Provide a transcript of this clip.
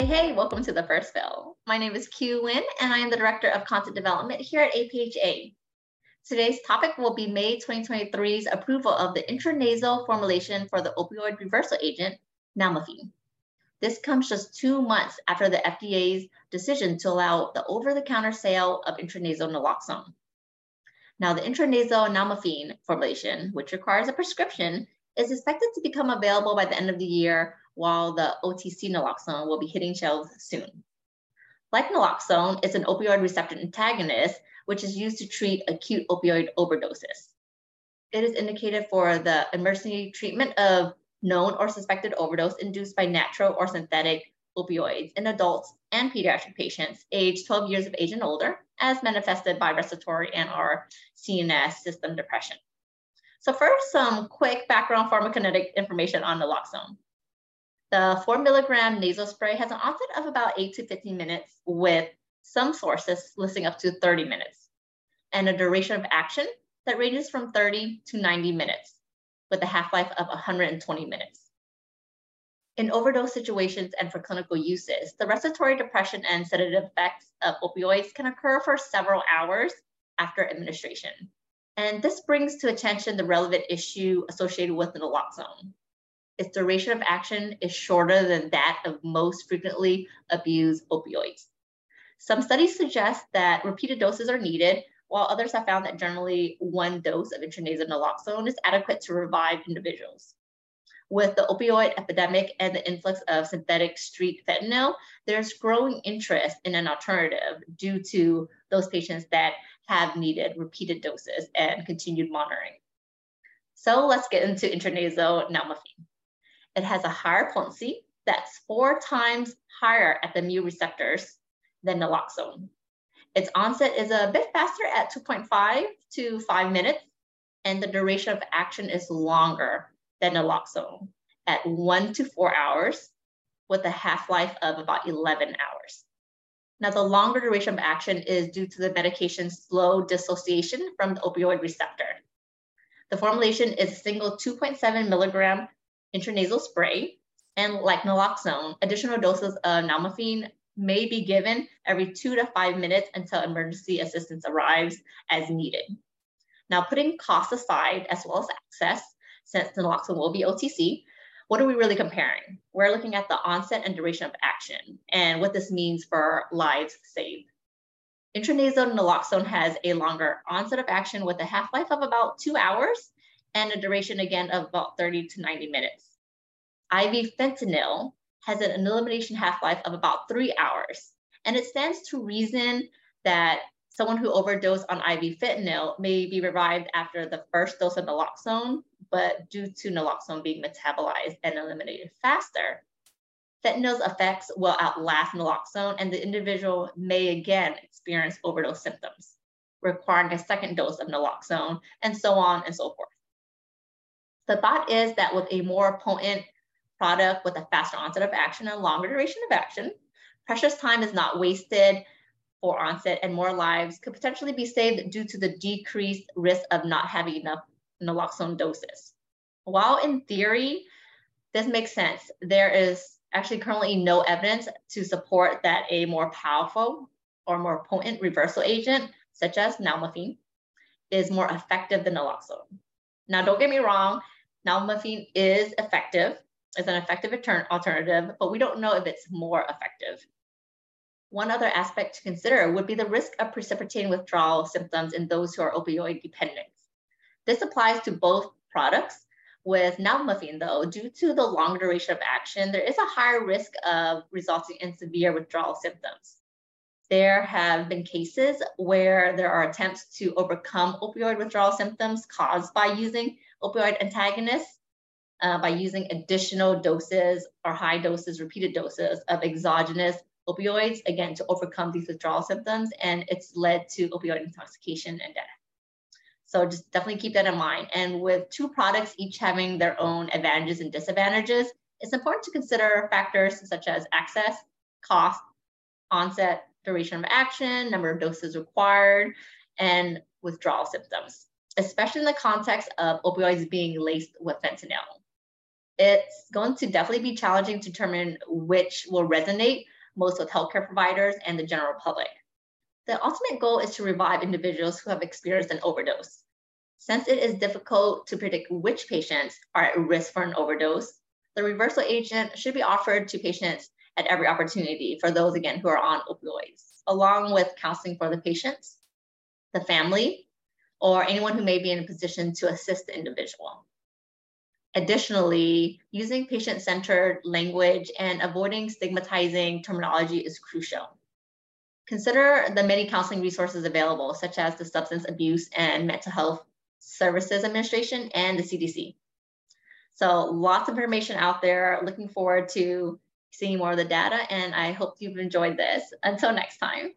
Hey, hey, welcome to the first fill. My name is Q Win, and I am the Director of Content Development here at APHA. Today's topic will be May 2023's approval of the intranasal formulation for the opioid reversal agent, nalmefene. This comes just two months after the FDA's decision to allow the over-the-counter sale of intranasal naloxone. Now, the intranasal nalmefene formulation, which requires a prescription, is expected to become available by the end of the year, while the OTC naloxone will be hitting shelves soon. Like naloxone, it's an opioid receptor antagonist, which is used to treat acute opioid overdoses. It is indicated for the emergency treatment of known or suspected overdose induced by natural or synthetic opioids in adults and pediatric patients aged 12 years of age and older, as manifested by respiratory and or CNS system depression. So first, some quick background pharmacokinetic information on naloxone. The four milligram nasal spray has an onset of about eight to 15 minutes with some sources listing up to 30 minutes and a duration of action that ranges from 30 to 90 minutes with a half-life of 120 minutes. In overdose situations and for clinical uses, the respiratory depression and sedative effects of opioids can occur for several hours after administration. And this brings to attention the relevant issue associated with naloxone. Its duration of action is shorter than that of most frequently abused opioids. Some studies suggest that repeated doses are needed, while others have found that generally one dose of intranasal naloxone is adequate to revive individuals with the opioid epidemic and the influx of synthetic street fentanyl, there's growing interest in an alternative due to those patients that have needed repeated doses and continued monitoring. So let's get into intranasal nalmefene. It has a higher potency that's four times higher at the mu receptors than naloxone. Its onset is a bit faster at 2.5 to 5 minutes, and the duration of action is longer than naloxone at one to four hours with a half-life of about 11 hours. Now, the longer duration of action is due to the medication's slow dissociation from the opioid receptor. The formulation is a single 2.7 milligram intranasal spray, and like naloxone, additional doses of nalmefene may be given every two to five minutes until emergency assistance arrives as needed. Now, putting cost aside, as well as access, since naloxone will be OTC, what are we really comparing? We're looking at the onset and duration of action and what this means for lives saved. Intranasal naloxone has a longer onset of action with a half-life of about two hours and a duration again of about 30 to 90 minutes. IV fentanyl has an elimination half-life of about three hours. And it stands to reason that someone who overdosed on IV fentanyl may be revived after the first dose of naloxone, but due to naloxone being metabolized and eliminated faster, fentanyl's effects will outlast naloxone and the individual may again experience overdose symptoms, requiring a second dose of naloxone, and so on and so forth. The thought is that with a more potent product with a faster onset of action and longer duration of action, precious time is not wasted for onset and more lives could potentially be saved due to the decreased risk of not having enough naloxone doses. While in theory, this makes sense, there is actually currently no evidence to support that a more powerful or more potent reversal agent, such as nalmefene, is more effective than naloxone. Now, don't get me wrong, nalmefene is effective, it's an effective alternative, but we don't know if it's more effective. One other aspect to consider would be the risk of precipitating withdrawal symptoms in those who are opioid dependent. This applies to both products. With nalmefene though, due to the long duration of action, there is a higher risk of resulting in severe withdrawal symptoms. There have been cases where there are attempts to overcome opioid withdrawal symptoms caused by using opioid antagonists uh, by using additional doses or high doses, repeated doses of exogenous opioids, again, to overcome these withdrawal symptoms. And it's led to opioid intoxication and death. So just definitely keep that in mind. And with two products each having their own advantages and disadvantages, it's important to consider factors such as access, cost, onset, duration of action, number of doses required, and withdrawal symptoms, especially in the context of opioids being laced with fentanyl. it's going to definitely be challenging to determine which will resonate most with healthcare providers and the general public. The ultimate goal is to revive individuals who have experienced an overdose. Since it is difficult to predict which patients are at risk for an overdose, the reversal agent should be offered to patients at every opportunity for those, again, who are on opioids, along with counseling for the patients, the family, or anyone who may be in a position to assist the individual. Additionally, using patient-centered language and avoiding stigmatizing terminology is crucial. Consider the many counseling resources available, such as the Substance Abuse and Mental Health Services Administration and the CDC. So lots of information out there. Looking forward to seeing more of the data, and I hope you've enjoyed this. Until next time.